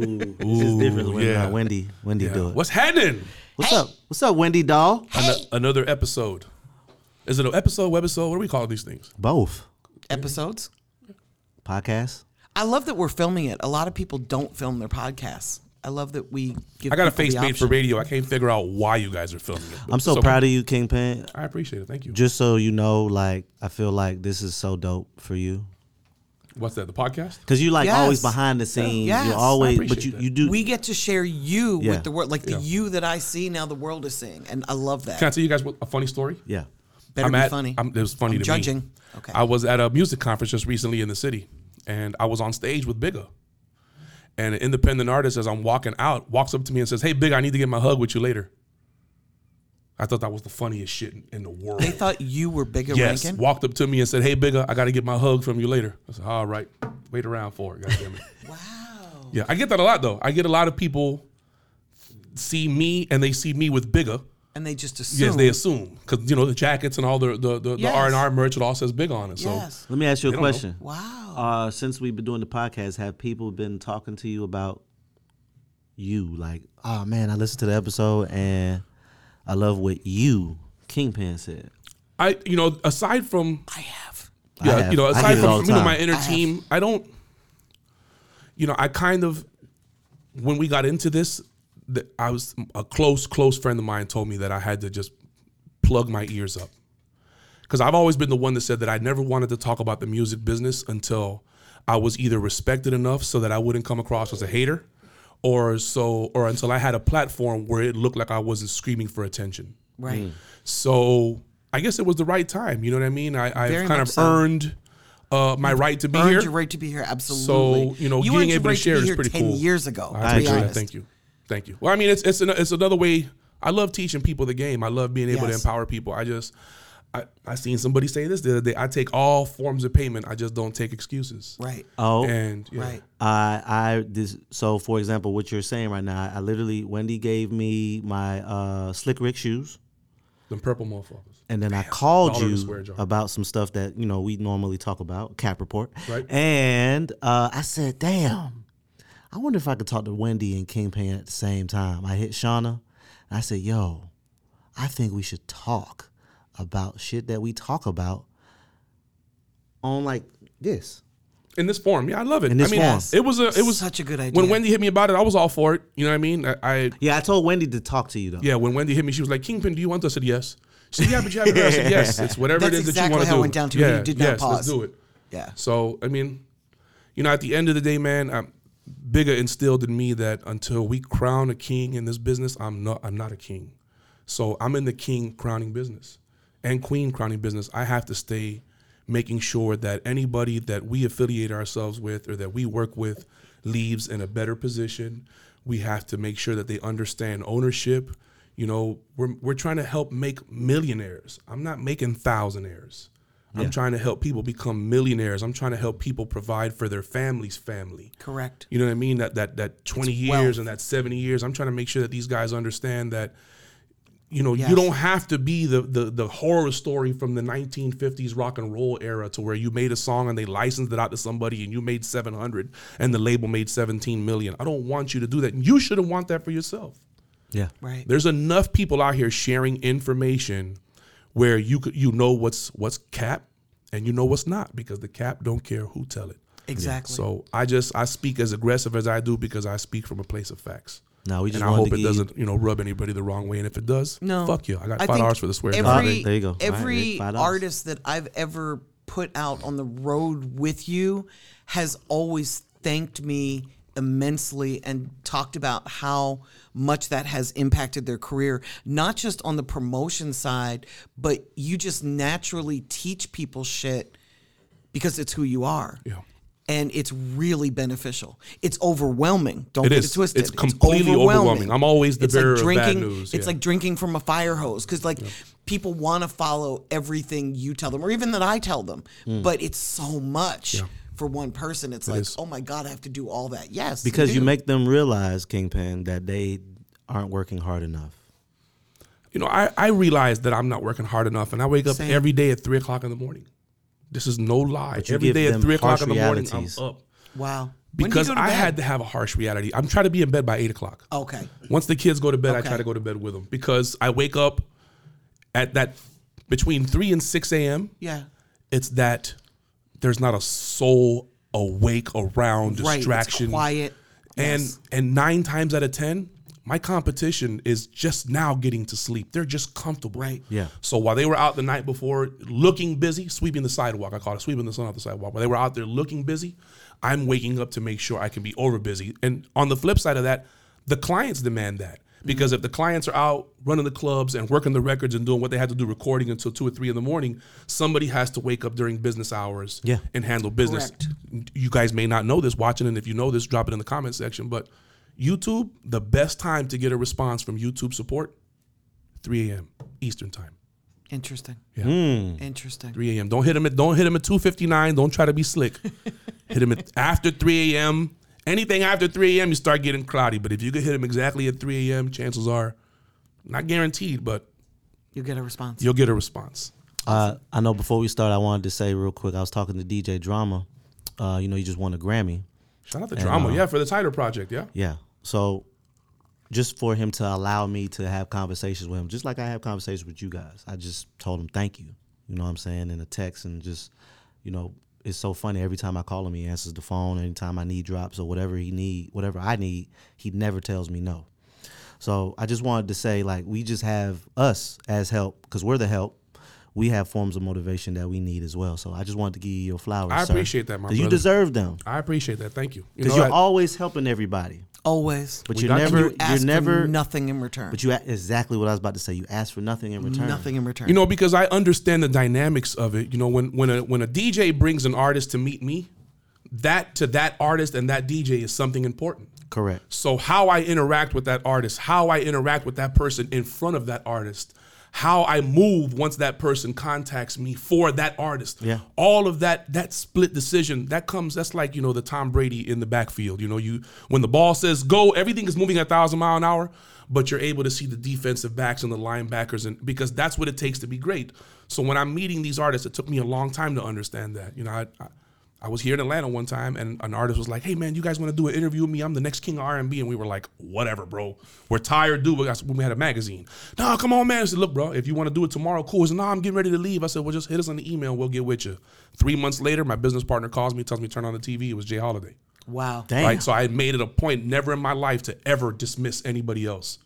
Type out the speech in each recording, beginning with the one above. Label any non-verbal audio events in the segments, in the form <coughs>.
It's just different when yeah. uh, Wendy Wendy Yeah. do it. What's happening? What's up? What's up, Wendy doll? Ano- another episode. Is it an episode, webisode? What do we call these things? Both Episodes. podcasts. I love that we're filming it. A lot of people don't film their podcasts. I love that we give. I got a face the made for radio. I can't figure out why you guys are filming it. I'm so, proud of you, Kingpin. I appreciate it. Thank you. Just so you know, like I feel like this is so dope for you What's that? The podcast? because you like always behind the scenes. Yes. You're I always, but appreciate you that. you do. We get to share you Yeah. with the world, like the Yeah. you that I see now. The world is seeing, and I love that. Can I tell you guys what, a funny story? yeah. Better I'm be at, funny. I'm, it was funny I'm to judging. me. Okay. I was at a music conference just recently in the city, and I was on stage with Bigga. And an independent artist, as I'm walking out, walks up to me and says, "Hey, Big, I need to get my hug with you later." I thought that was the funniest shit in, in the world. they thought you were bigger yes, ranking. walked up to me and said, "Hey, Bigga, I got to get my hug from you later." I said, "All right, wait around for it." God damn it. <laughs> Wow. Yeah, I get that a lot though. I get a lot of people see me and they see me with Bigga, And they just assume. Yes, they assume because you know the jackets and all the the the Yes. R and R merch it all says Big on it. So Yes. Let me ask you a They don't know. question. Wow. Uh, since we've been doing the podcast, have people been talking to you about you? Like, oh man, I listened to the episode and I love what you, Kingpin, said. I you know aside from I have. I yeah, have. you know, aside get it all from you know my inner I have. team, I don't. You know, I kind of when we got into this, that I was a close close friend of mine told me that I had to just plug my ears up because I've always been the one that said that I never wanted to talk about the music business until I was either respected enough so that I wouldn't come across as a hater, or so, or until I had a platform where it looked like I wasn't screaming for attention. Right. So I guess it was the right time. You know what I mean? I, I've Very kind of so. earned uh, my right to be Earned here. your right to be here. Absolutely. So, you know, you being earned your able to right share be is pretty 10 cool. years ago. I to be appreciate that. honest. Thank you. Thank you. Well, I mean, it's it's an, it's another way. I love teaching people the game. I love being able to empower people. I just I I seen somebody say this the other day. I take all forms of payment. I just don't take excuses. Right. Oh, And yeah. Right. I I this so for example, what you're saying right now, I literally Wendy gave me my uh Slick Rick shoes. them purple motherfuckers. And then I called All you about some stuff that you know we normally talk about, cap report. Right. And uh, I said, "Damn, I wonder if I could talk to Wendy and Kingpin at the same time." I hit Shauna, I said, "Yo, I think we should talk about shit that we talk about on like this." In this form, yeah, I love it. In this I mean, form. it was a it was Such a good idea. When Wendy hit me about it, I was all for it. You know what I mean? I, I Yeah, I told Wendy to talk to you though. Yeah, when Wendy hit me, she was like, "Kingpin, do you want this?" I said, "Yes." She said, "Yeah, but you haven't heard." I said, "Yes, <laughs> it's whatever That's it is that you want to how do." it went down to. Yeah, You did not pause. let's do it. Yeah. So, I mean, you know, at the end of the day, man, I'm, Bigga instilled in me that until we crown a king in this business, I'm not. I'm not a king. So I'm in the king crowning business and queen crowning business. I have to stay making sure that anybody that we affiliate ourselves with or that we work with leaves in a better position. We have to make sure that they understand ownership. You know, we're we're trying to help make millionaires. I'm not making thousandaires. I'm trying to help people become millionaires. I'm trying to help people provide for their family's family. Correct. You know what I mean? That that that 20 years wealth. and that 70 years. I'm trying to make sure that these guys understand that you know, Yes. you don't have to be the, the the horror story from the 1950s rock and roll era to where you made a song and they licensed it out to somebody and you made 700 and the label made 17 million. I don't want you to do that. You shouldn't want that for yourself. Yeah. Right. There's enough people out here sharing information where you could you know what's what's cap and you know what's not because the cap don't care who tell it. Exactly. So I just I speak as aggressive as I do because I speak from a place of facts. No, we just And I hope to it doesn't, you know, rub anybody the wrong way. And if it does, No. fuck you. I got I five think hours for the swear. Every, jar. there- there you go. Every $5. artist that I've ever put out on the road with you has always thanked me immensely and talked about how much that has impacted their career, not just on the promotion side, but you just naturally teach people shit because it's who you are. Yeah. And it's really beneficial. It's overwhelming. Don't It get is. it twisted. It's completely overwhelming. I'm always the it's bearer like of bad drinking, news, It's like drinking from a fire hose because like people want to follow everything you tell them or even that I tell them, mm. but it's so much for one person. It's like, is. oh my god, I have to do all that. Yes, because you do. make them realize, Kingpin, that they aren't working hard enough. You know, I, I realize that I'm not working hard enough and I wake up Same. every day at three o'clock in the morning. This is no lie. you Every give day at three o'clock in the morning, I'm up. wow. When do you because I bed? had to have a harsh reality. I'm trying to be in bed by eight o'clock. Okay. Once the kids go to bed, I try to go to bed with them because I wake up at that between three and six a.m. Yeah. It's that there's not a soul awake around Right. distraction. It's quiet. And Yes. and nine times out of ten, my competition is just now getting to sleep. They're just comfortable. Right. Yeah. So while they were out the night before looking busy, sweeping the sidewalk, I call it sweeping the sun off the sidewalk. While they were out there looking busy, I'm waking up to make sure I can be over busy. And on the flip side of that, the clients demand that. Because mm-hmm. if the clients are out running the clubs and working the records and doing what they had to do, recording until two or three in the morning, somebody has to wake up during business hours Yeah. and handle business. Correct. You guys may not know this watching, and if you know this, drop it in the comment section. But YouTube, the best time to get a response from YouTube support, 3 a.m. Eastern time. Interesting. Yeah. Hmm. Interesting. 3 a.m. Don't hit him at don't hit him at 2:59. Don't try to be slick. <laughs> hit him at after 3 a.m. Anything after 3 a.m. you start getting cloudy. But if you could hit him exactly at 3 a.m., chances are, not guaranteed, but You get a response. you'll get a response. Uh, I know before we start, I wanted to say real quick. I was talking to DJ Drama. Uh, you know, he just won a Grammy. Shout out to drama, uh, yeah, for the title project, yeah. Yeah. So just for him to allow me to have conversations with him, just like I have conversations with you guys, I just told him thank you. You know what I'm saying? In a text and just, you know, it's so funny. Every time I call him, he answers the phone. Anytime I need drops or whatever he need, whatever I need, he never tells me no. So I just wanted to say, like, we just have us as help because we're the help. We have forms of motivation that we need as well. So I just wanted to give you your flowers. I sir, appreciate that, my 'cause You deserve them I appreciate that. Thank you. You because know, you're I- always helping everybody. Always. But you're never, you you ask are for never, nothing in return. but you a- exactly what I was about to say. You ask for nothing in return. nothing in return. You know, because I understand the dynamics of it. You know, when when a when a DJ brings an artist to meet me, that to that artist and that DJ is something important. Correct. So how I interact with that artist, how I interact with that person in front of that artist, how I move once that person contacts me for that artist. Yeah. All of that that split decision, that comes that's like, you know, the Tom Brady in the backfield. You know, you when the ball says go, everything is moving at 1000 mile an hour, but you're able to see the defensive backs and the linebackers and because that's what it takes to be great. So when I'm meeting these artists, it took me a long time to understand that. You know, I, I I was here in Atlanta one time, and an artist was like, "Hey man, you guys want to do an interview with me? I'm the next king of R&B." And we were like, "Whatever, bro. We're tired, dude." We got- When we had a magazine, no, come on, man. I said, "Look, bro, if you want to do it tomorrow, cool." He said, "No, I'm getting ready to leave." I said, "Well, just hit us on the email. We'll get with you." Three months later, my business partner calls me, tells me turn on the TV. It was Jay Holiday. wow. Damn. Right. So I made it a point never in my life to ever dismiss anybody else.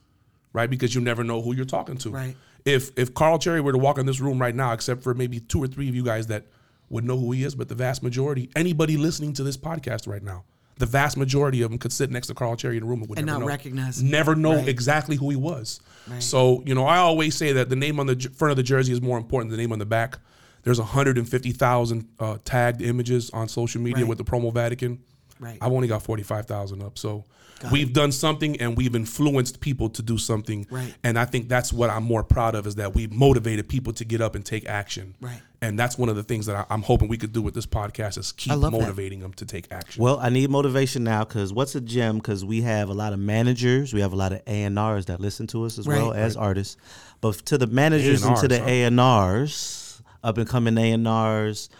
Right. Because you never know who you're talking to. Right. If if Carl Chery were to walk in this room right now, except for maybe two or three of you guys that would know who he is, but the vast majority, anybody listening to this podcast right now, the vast majority of them could sit next to Carl Chery in a room and would And never not know. recognize. Never know Right. exactly who he was. So, you know, I always say that the name on the front of the jersey is more important than the name on the back. There's 150,000 uh, tagged images on social media Right. with the promo Vatican. Right. I've only got 45,000 up. So we've done something and we've influenced people to do something. Right. And I think that's what I'm more proud of is that we've motivated people to get up and take action. Right. And that's one of the things that I, I'm hoping we could do with this podcast is keep love that. motivating them to take action. Well, I need motivation now because what's a gem? Because we have a lot of managers, we have a lot of A and R's that listen to us as well Right. as artists. But to the managers and to A&Rs, the huh? A and R's, up and coming A and R's,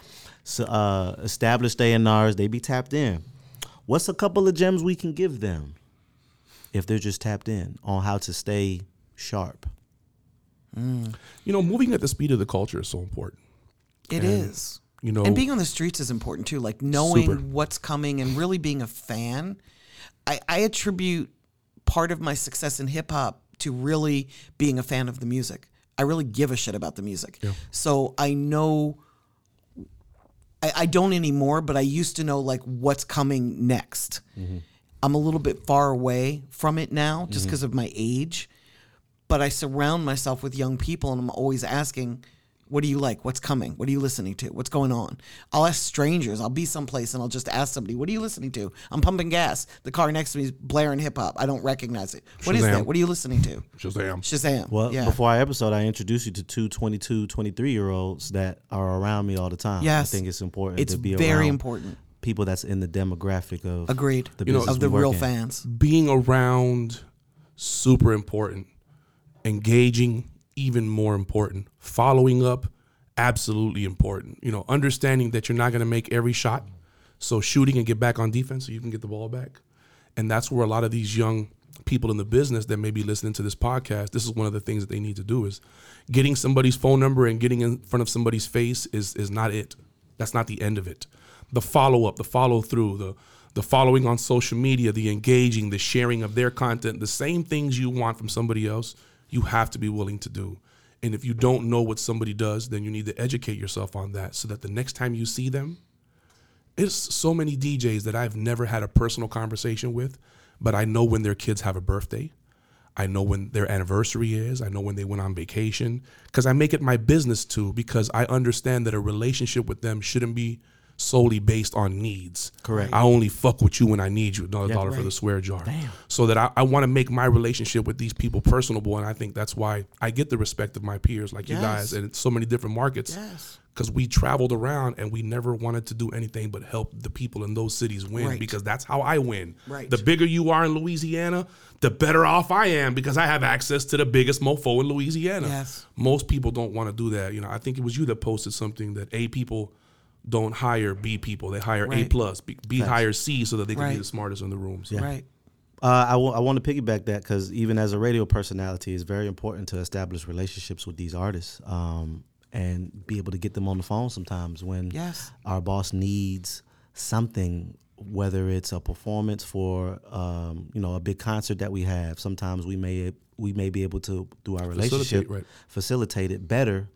so, uh, established A and R's, they be tapped in. What's a couple of gems we can give them if they're just tapped in on how to stay sharp? Mm. you know, moving at the speed of the culture is so important. It is. You know, And being on the streets is important too, like knowing Super. what's coming and really being a fan. I, I attribute part of my success in hip hop to really being a fan of the music. I really give a shit about the music. So I know I, I don't anymore, but I used to know like what's coming next. Mm-hmm. I'm a little bit far away from it now just mm-hmm. because of my age but I surround myself with young people and I'm always asking, what do you like? What's coming? What are you listening to? What's going on? I'll ask strangers. I'll be someplace and I'll just ask somebody, what are you listening to? I'm pumping gas. The car next to me is blaring hip hop. I don't recognize it. What is Shazam. that? What are you listening to? Shazam. Shazam. Well, yeah. before our episode, I introduced you to two 22, 23 year olds that are around me all the time. Yes. I think it's important it's to be very around important. people that's in the demographic of Agreed. the You know, of the real in. fans. being around super important engaging even more important following up absolutely important you know understanding that you're not going to make every shot So shooting and get back on defense so you can get the ball back. And that's where a lot of these young people in the business that may be listening to this podcast, this is one of the things that they need to do is getting somebody's phone number and getting in front of somebody's face is is not it. That's not the end of it. The follow up, the follow through, the the following on social media, the engaging, the sharing of their content, the same things you want from somebody else, you have to be willing to do. And if you don't know what somebody does, then you need to educate yourself on that so that the next time you see them, it's so many DJs that I've never had a personal conversation with, but I know when their kids have a birthday. I know when their anniversary is. I know when they went on vacation because I make it my business to because I understand that a relationship with them shouldn't be solely based on needs. Correct. I only fuck with you when I need you. Another dollar for the swear jar. Damn. So that I, I want to make my relationship with these people personable, and I think that's why I get the respect of my peers like you guys and so many different markets Yes. because we traveled around and we never wanted to do anything but help the people in those cities win Right. because that's how I win. Right. The bigger you are in Louisiana, the better off I am because I have access to the biggest mofo in Louisiana. Yes. Most people don't want to do that. You know, I think it was you that posted something that A people don't hire B people. They hire A plus. B, B hires C so that they can be the smartest in the rooms. Right. Uh, I want to piggyback that because even as a radio personality, it's very important to establish relationships with these artists um, and be able to get them on the phone sometimes when Yes. our boss needs something, whether it's a performance for um, you know a big concert that we have. Sometimes we may we may be able to through our relationship right. facilitate it better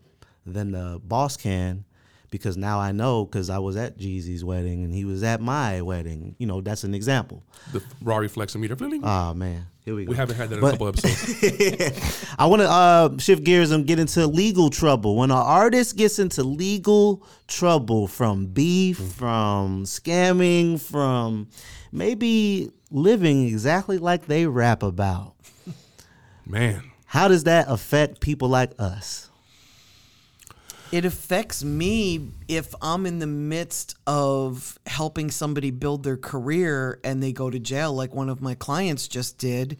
than the boss can. Because now I know, because I was at Jeezy's wedding and he was at my wedding. You know, that's an example. The raw reflexometer. Oh man, here we go. we haven't had that in a couple episodes. <laughs> I want to uh, shift gears and get into legal trouble. When an artist gets into legal trouble from beef, from scamming, from maybe living exactly like they rap about, Man. how does that affect people like us? It affects me if I'm in the midst of helping somebody build their career and they go to jail, like one of my clients just did.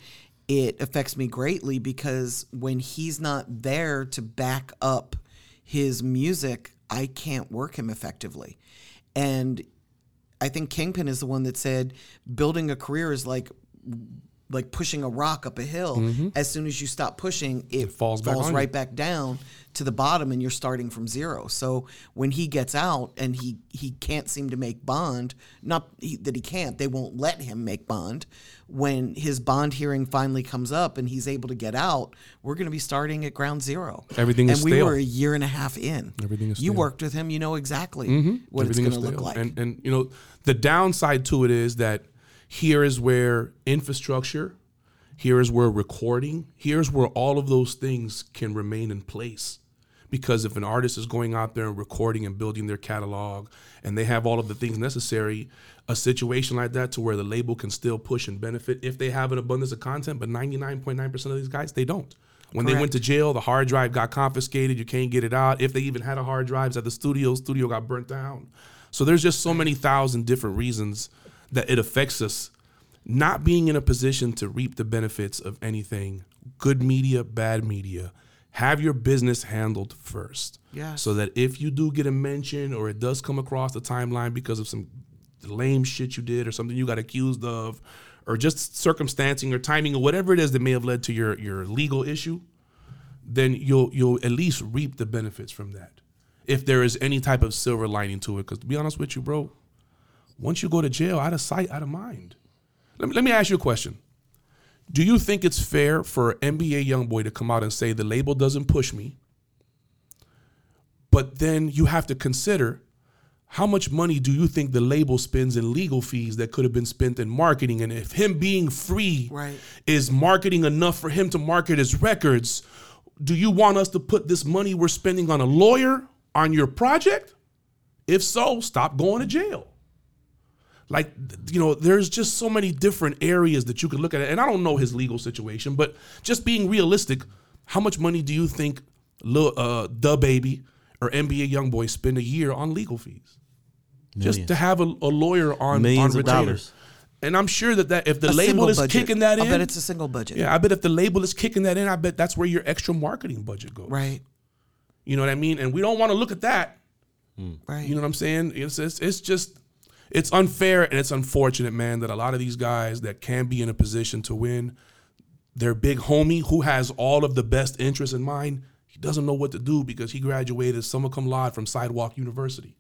It affects me greatly because when he's not there to back up his music, I can't work him effectively. And I think Kingpin is the one that said building a career is like like pushing a rock up a hill. As soon as you stop pushing, it, Mm-hmm. falls back on you. right back down to the bottom and you're starting from zero. So when he gets out and he he can't seem to make bond, not he, that he can't, they won't let him make bond. When his bond hearing finally comes up and he's able to get out, we're going to be starting at ground zero. Everything and is we stale. were a year and a half in. Everything is You worked with him, you know exactly what Everything it's going to look like. And and you know, the downside to it is that here is where infrastructure, here is where recording, here's where all of those things can remain in place. Because if an artist is going out there and recording and building their catalog and they have all of the things necessary, a situation like that to where the label can still push and benefit if they have an abundance of content, but 99.9% of these guys, they don't. When they went to jail, the hard drive got confiscated. You can't get it out. If they even had a hard drives at the studio, studio got burnt down. So there's just so many thousand different reasons that it affects us not being in a position to reap the benefits of anything, good media, bad media. Have your business handled first. Yes. So that if you do get a mention or it does come across the timeline because of some lame shit you did or something you got accused of or just circumstancing or timing or whatever it is that may have led to your your legal issue, then you'll you'll at least reap the benefits from that. If there is any type of silver lining to it, because to be honest with you, bro, once you go to jail, out of sight, out of mind. Let me, let me ask you a question. Do you think it's fair for an NBA YoungBoy to come out and say the label doesn't push me? But then you have to consider how much money do you think the label spends in legal fees that could have been spent in marketing? And if him being free Right. is marketing enough for him to market his records, do you want us to put this money we're spending on a lawyer on your project? If so, stop going to jail. Like, you know, there's just so many different areas that you could look at. And I don't know his legal situation, but just being realistic, how much money do you think Lil, uh, the baby or NBA YoungBoy spend a year on legal fees? Just to have a, a lawyer on Millions on of dollars. And I'm sure that, that if the A label is budget. kicking that in, I bet it's a single budget. yeah, I bet if the label is kicking that in, I bet that's where your extra marketing budget goes. Right. You know what I mean? And we don't want to look at that. Right. You know what I'm saying? It's, it's it's just it's unfair and it's unfortunate, man, that a lot of these guys that can be in a position to win, their big homie who has all of the best interests in mind, he doesn't know what to do because he graduated summa cum laude from Sidewalk University.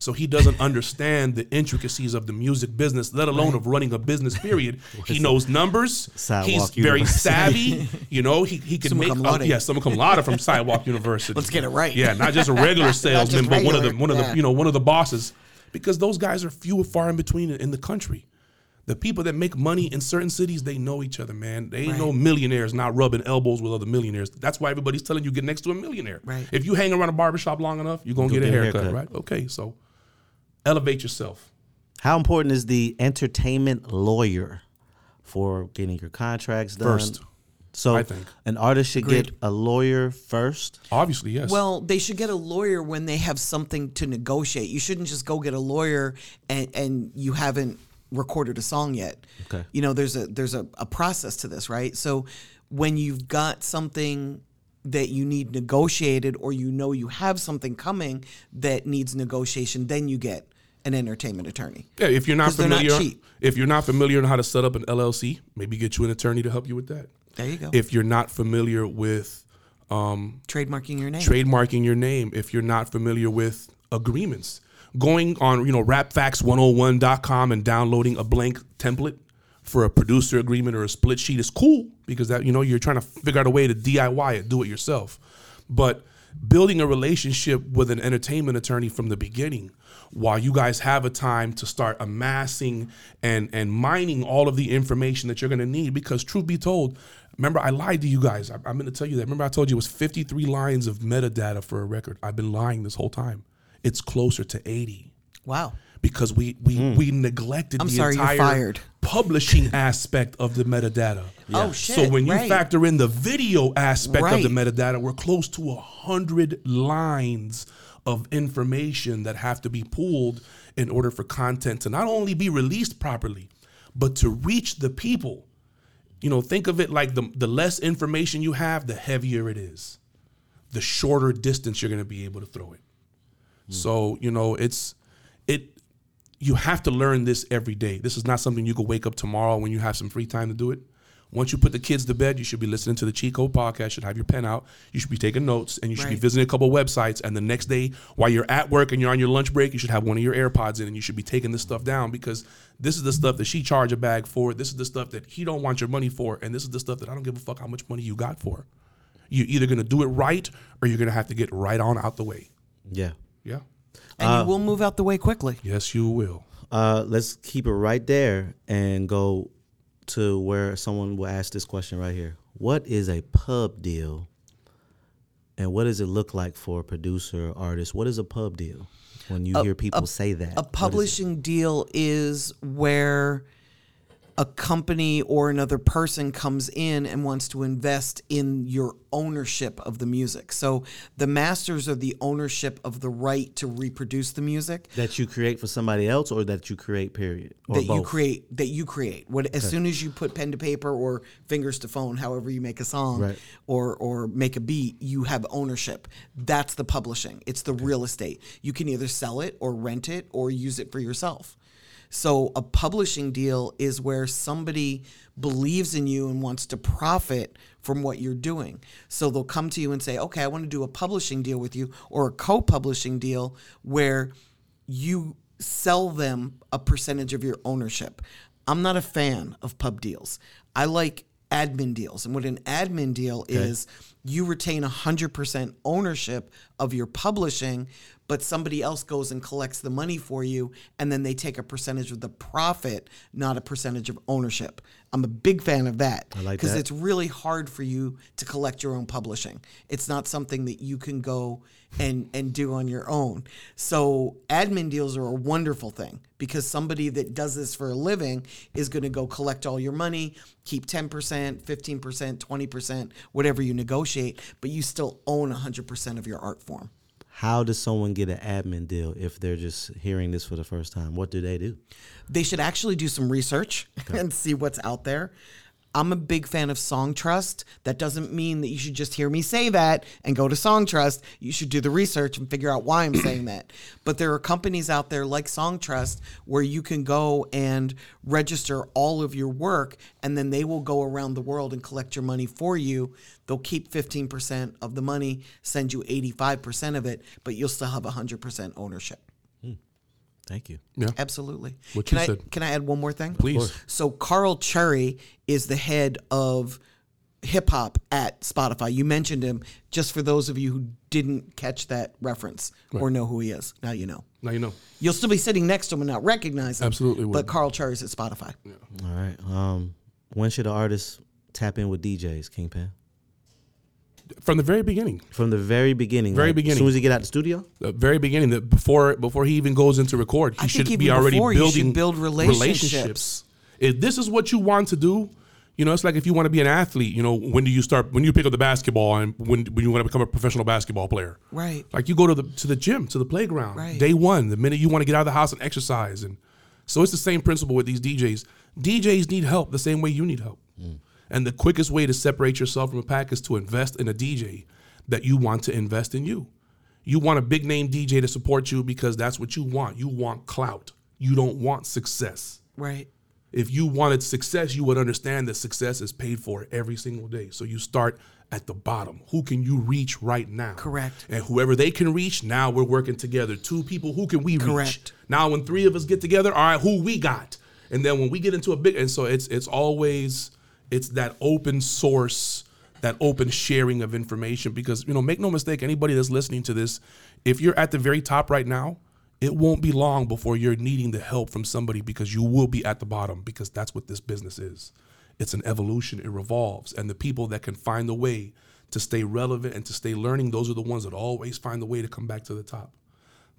So he doesn't <laughs> understand the intricacies of the music business, let alone of running a business. Period. <laughs> he knows numbers. Sidewalk He's very savvy. <laughs> You know, he he can make uh, yeah, summa cum laude from Sidewalk University. Let's get it right. Yeah, not just a regular salesman, but one of the one of the you know one of the bosses, because those guys are few and far in between in the country. The people that make money in certain cities, they know each other, man. They ain't no millionaires not rubbing elbows with other millionaires. That's why everybody's telling you get next to a millionaire. Right. If you hang around a barbershop long enough, you're gonna You'll get a get a haircut, haircut. right? Okay, so elevate yourself. How important is the entertainment lawyer for getting your contracts done? First, so I think. an artist should get a lawyer first. Obviously, yes. Well, they should get a lawyer when they have something to negotiate. You shouldn't just go get a lawyer and, and you haven't recorded a song yet. Okay. You know, there's a there's a, a process to this, right? So when you've got something that you need negotiated or you know you have something coming that needs negotiation, then you get an entertainment attorney. yeah, if you're not 'Cause they're not familiar, cheap. if you're not familiar on how to set up an LLC, maybe get you an attorney to help you with that. There you go. If you're not familiar with um, Trademarking your name. trademarking your name if you're not familiar with agreements. Going on, you know, rapfacts101.com and downloading a blank template for a producer agreement or a split sheet is cool because that, you know, you're trying to figure out a way to DIY it, do it yourself. But building a relationship with an entertainment attorney from the beginning while you guys have a time to start amassing and and mining all of the information that you're going to need because truth be told remember i lied to you guys I, i'm going to tell you that remember i told you it was 53 lines of metadata for a record i've been lying this whole time it's closer to 80 Wow. because we we hmm. we neglected I'm the sorry, you're entire fired. publishing aspect of the metadata. Oh, shit! So when you right. factor in the video aspect of the metadata, we're close to a hundred lines of information that have to be pulled in order for content to not only be released properly, but to reach the people. You know, think of it like the the less information you have, the heavier it is. The shorter distance you're going to be able to throw it. Hmm. So, you know, it's it you have to learn this every day. This is not something you can wake up tomorrow when you have some free time to do it. Once you put the kids to bed, you should be listening to the Cheat Code podcast. You should have your pen out. You should be taking notes, and you should be visiting a couple of websites. And the next day, while you're at work and you're on your lunch break, you should have one of your AirPods in, and you should be taking this stuff down because this is the stuff that she charge a bag for. This is the stuff that he don't want your money for, and this is the stuff that I don't give a fuck how much money you got for. You're either gonna do it right, or you're gonna have to get right on out the way. Yeah. Yeah. And you will move out the way quickly. Yes, you will. Uh, let's keep it right there and go to where someone will ask this question right here. What is a pub deal? And what does it look like for a producer or artist? What is a pub deal? When you hear people say that, A what is publishing deal is where a company or another person comes in and wants to invest in your ownership of the music. So the masters are the ownership of the right to reproduce the music that you create for somebody else, or that you create. Period. Or that you create that you create. What as soon as you put pen to paper or fingers to phone, however you make a song Right. or or make a beat, you have ownership. That's the publishing. It's the real estate. You can either sell it or rent it or use it for yourself. So a publishing deal is where somebody believes in you and wants to profit from what you're doing. So they'll come to you and say, "Okay, I want to do a publishing deal with you or a co-publishing deal where you sell them a percentage of your ownership." I'm not a fan of pub deals. I like admin deals. And what an admin deal is, you retain 100% ownership of your publishing, but somebody else goes and collects the money for you, and then they take a percentage of the profit, not a percentage of ownership. I'm a big fan of that I like because it's really hard for you to collect your own publishing. It's not something that you can go and and do on your own. So admin deals are a wonderful thing because somebody that does this for a living is going to go collect all your money, keep 10%, 15%, 20%, whatever you negotiate, but you still own 100% of your art form. How does someone get an admin deal if they're just hearing this for the first time? What do they do? they should actually do some research <laughs> and see what's out there. I'm a big fan of Songtrust. That doesn't mean that you should just hear me say that and go to Songtrust. You should do the research and figure out why I'm <coughs> saying that. But there are companies out there like Songtrust where you can go and register all of your work and then they will go around the world and collect your money for you. They'll keep 15% of the money, send you 85% of it, but you'll still have 100% ownership. Thank you. Yeah. Absolutely. What can you I said. can I add one more thing? Please. So Carl Chery is the head of hip hop at Spotify. You mentioned him just for those of you who didn't catch that reference or know who he is. Now you know. Now you know. You'll still be sitting next to him and not recognize him. Absolutely would. But Carl Chery's at Spotify. Yeah. All right. Um, when should the artist tap in with DJs, Kingpin? From the very beginning. From the very beginning. Very like, beginning. As soon as he get out the studio. the very beginning that before before he even goes into record, he I should be already before, you should building build relationships. If this is what you want to do, you know, it's like if you want to be an athlete. You know, when do you start? When you pick up the basketball and when when you want to become a professional basketball player, Right. Like you go to the to the gym, to the playground, Right. day one. The minute you want to get out of the house and exercise, and so it's the same principle with these DJs. DJs need help the same way you need help, mm. And the quickest way to separate yourself from a pack is to invest in a DJ that you want to invest in you. You want a big name DJ to support you because that's what you want. You want clout. You don't want success. Right. If you wanted success, you would understand that success is paid for every single day. So you start at the bottom. Who can you reach right now? Correct. And whoever they can reach, now we're working together. Two people, who can we reach? Correct. Now when three of us get together, all right, who we got? And then when we get into a big and so it's it's always it's that open source, that open sharing of information because you know, make no mistake, anybody that's listening to this, if you're at the very top right now, it won't be long before you're needing the help from somebody because you will be at the bottom because that's what this business is. It's an evolution, it revolves. And the people that can find the way to stay relevant and to stay learning, those are the ones that always find the way to come back to the top.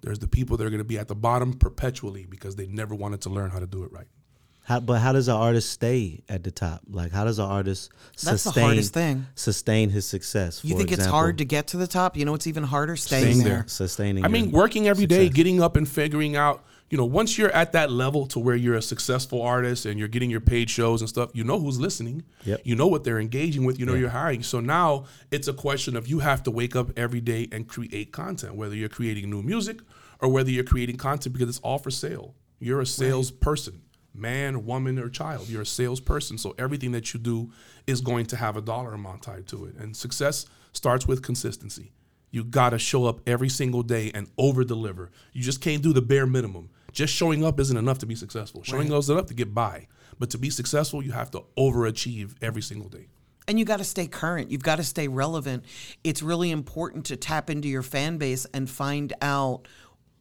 There's the people that are going to be at the bottom perpetually because they never wanted to learn how to do it right. How, but how does an artist stay at the top? Like, how does an artist That's the sustain hardest thing. sustain his success? You for think it's example? hard to get to the top? You know it's even harder? Staying, Staying there. there. sustaining? I your mean, working every day, success. getting up and figuring out, you know, once you're at that level to where you're a successful artist and you're getting your paid shows and stuff, you know who's listening. Yep. You know what they're engaging with. You know you're hiring. So now it's a question of you have to wake up every day and create content, whether you're creating new music or whether you're creating content because it's all for sale. You're a salesperson, man, woman, or child. You're a salesperson. So everything that you do is going to have a dollar amount tied to it. And success starts with consistency. You got to show up every single day and over deliver. You just can't do the bare minimum. Just showing up isn't enough to be successful. Showing up is enough to get by. But to be successful, you have to overachieve every single day. And you got to stay current. You've got to stay relevant. It's really important to tap into your fan base and find out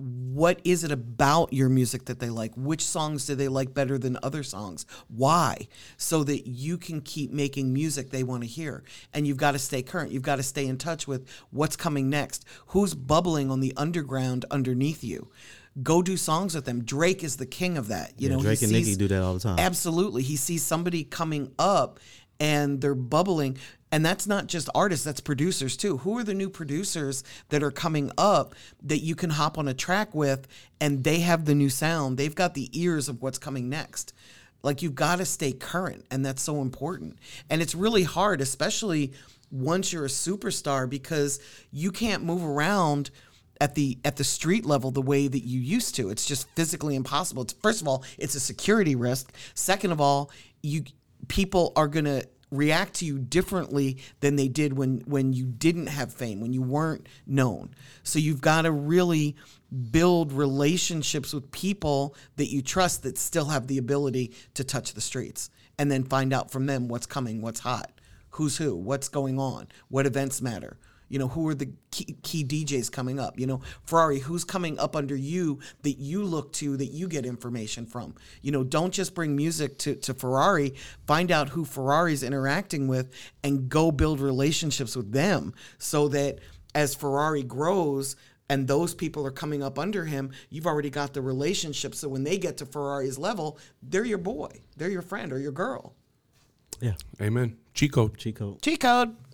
what is it about your music that they like? Which songs do they like better than other songs? Why? So that you can keep making music they want to hear. And you've got to stay current. You've got to stay in touch with what's coming next. Who's bubbling on the underground underneath you? Go do songs with them. Drake is the king of that. You Yeah, know, he Drake and Nicki do that all the time. Absolutely. He sees somebody coming up and they're bubbling. And that's not just artists, that's producers too. Who are the new producers that are coming up that you can hop on a track with and they have the new sound? They've got the ears of what's coming next. Like you've got to stay current, and that's so important. And it's really hard, especially once you're a superstar, because you can't move around at the at the street level the way that you used to. It's just physically impossible. It's, first of all, it's a security risk. Second of all, you people are gonna react to you differently than they did when when you didn't have fame, when you weren't known. So you've got to really build relationships with people that you trust that still have the ability to touch the streets and then find out from them what's coming, what's hot, who's who, what's going on, what events matter. You know, who are the key, key DJs coming up? You know, Ferrari, who's coming up under you that you look to that you get information from? You know, don't just bring music to, to Ferrari. Find out who Ferrari's interacting with and go build relationships with them so that as Ferrari grows and those people are coming up under him, you've already got the relationship. So when they get to Ferrari's level, they're your boy, they're your friend or your girl. Yeah, Amen. Cheat code. cheat code. Cheat code.